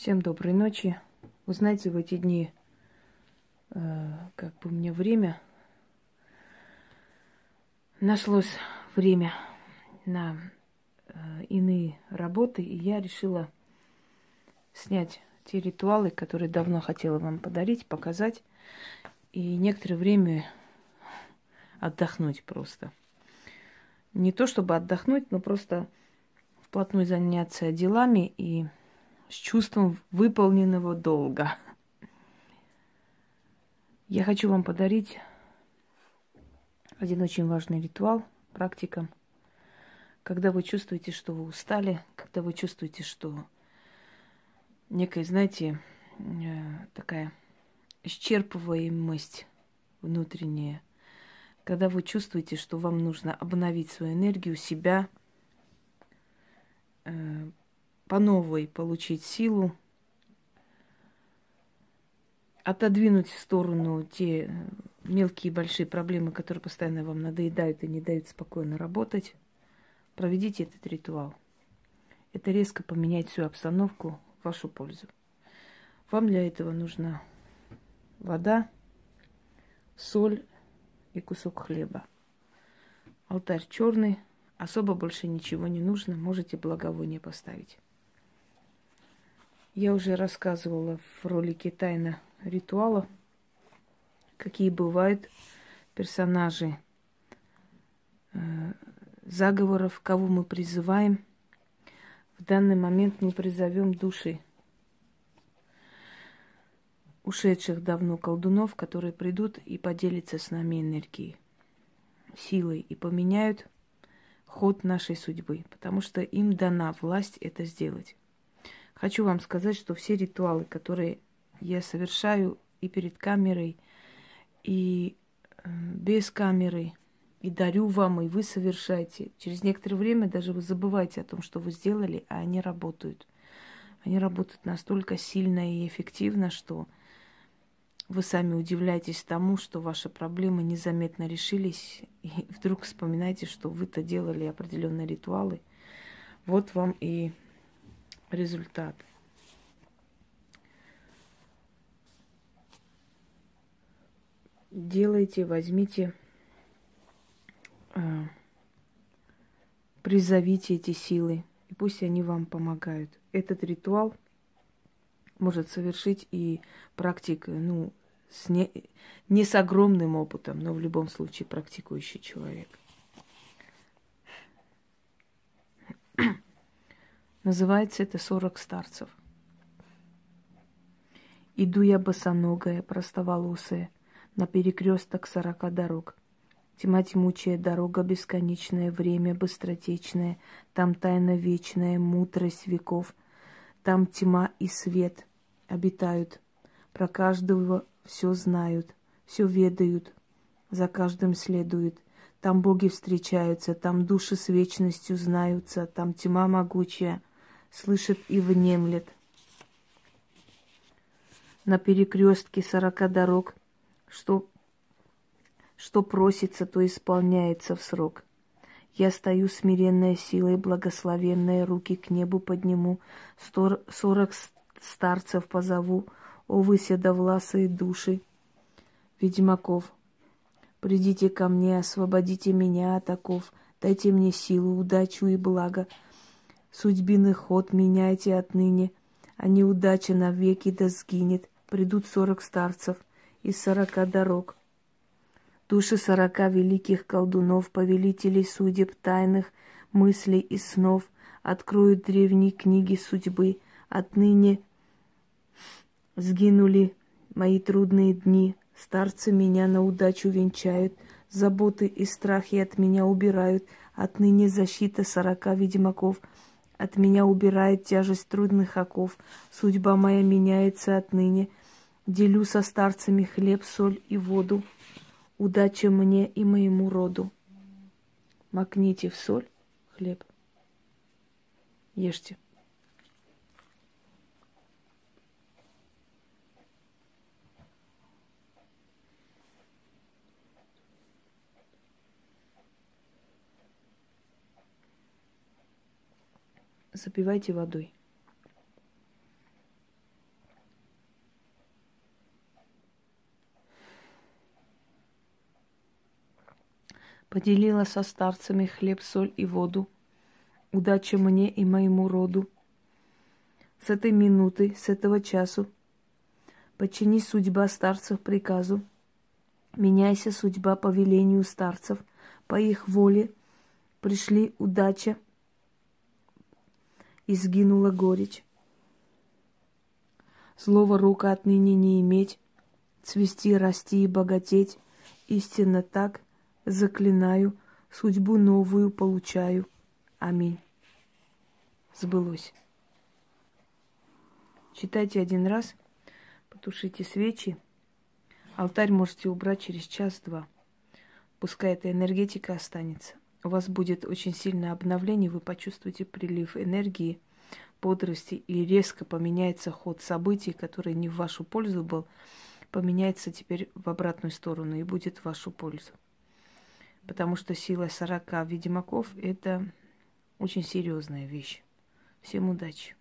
Всем доброй ночи. Вы знаете, в эти дни э, как бы мне время нашлось время на э, иные работы, и я решила снять те ритуалы, которые давно хотела вам подарить, показать, и некоторое время отдохнуть просто. Не то чтобы отдохнуть, но просто вплотную заняться делами и с чувством выполненного долга. Я хочу вам подарить один очень важный ритуал, практика. Когда вы чувствуете, что вы устали, когда вы чувствуете, что некая, знаете, э, такая исчерпываемость внутренняя, когда вы чувствуете, что вам нужно обновить свою энергию, себя, э, по новой получить силу, отодвинуть в сторону те мелкие и большие проблемы, которые постоянно вам надоедают и не дают спокойно работать, проведите этот ритуал. Это резко поменяет всю обстановку в вашу пользу. Вам для этого нужна вода, соль и кусок хлеба. Алтарь черный, особо больше ничего не нужно, можете благовоние поставить. Я уже рассказывала в ролике «Тайна ритуала», какие бывают персонажи э, заговоров, кого мы призываем. В данный момент мы призовем души ушедших давно колдунов, которые придут и поделятся с нами энергией, силой и поменяют ход нашей судьбы, потому что им дана власть это сделать. Хочу вам сказать, что все ритуалы, которые я совершаю и перед камерой, и э, без камеры, и дарю вам, и вы совершаете, через некоторое время даже вы забываете о том, что вы сделали, а они работают. Они работают настолько сильно и эффективно, что вы сами удивляетесь тому, что ваши проблемы незаметно решились, и вдруг вспоминаете, что вы-то делали определенные ритуалы. Вот вам и результат. Делайте, возьмите, э, призовите эти силы, и пусть они вам помогают. Этот ритуал может совершить и практик, ну, с не, не с огромным опытом, но в любом случае практикующий человек. Называется это «Сорок старцев». Иду я босоногая, простоволосая, на перекресток сорока дорог. Тьма тьмучая, дорога бесконечная, время быстротечное, там тайна вечная, мудрость веков, там тьма и свет обитают. Про каждого все знают, все ведают, за каждым следуют. Там боги встречаются, там души с вечностью знаются, там тьма могучая — слышит и внемлет. На перекрестке сорока дорог, что, что просится, то исполняется в срок. Я стою смиренная силой, благословенная, руки к небу подниму, Стор, сорок старцев позову, о вы седовласые души ведьмаков. Придите ко мне, освободите меня от оков, дайте мне силу, удачу и благо — Судьбиный ход меняйте отныне, а неудача навеки да сгинет. Придут сорок старцев из сорока дорог. Души сорока великих колдунов, повелителей судеб тайных, мыслей и снов, откроют древние книги судьбы. Отныне сгинули мои трудные дни, старцы меня на удачу венчают, заботы и страхи от меня убирают, отныне защита сорока ведьмаков — от меня убирает тяжесть трудных оков. Судьба моя меняется отныне. Делю со старцами хлеб, соль и воду. Удача мне и моему роду. Макните в соль хлеб. Ешьте. запивайте водой. Поделила со старцами хлеб, соль и воду. Удача мне и моему роду. С этой минуты, с этого часу Подчини судьба старцев приказу. Меняйся судьба по велению старцев. По их воле пришли удача, и сгинула горечь. Злого рука отныне не иметь, цвести, расти и богатеть. Истинно так, заклинаю, судьбу новую получаю. Аминь. Сбылось. Читайте один раз, потушите свечи. Алтарь можете убрать через час-два. Пускай эта энергетика останется. У вас будет очень сильное обновление, вы почувствуете прилив энергии – бодрости и резко поменяется ход событий, который не в вашу пользу был, поменяется теперь в обратную сторону и будет в вашу пользу. Потому что сила 40 ведьмаков – это очень серьезная вещь. Всем удачи!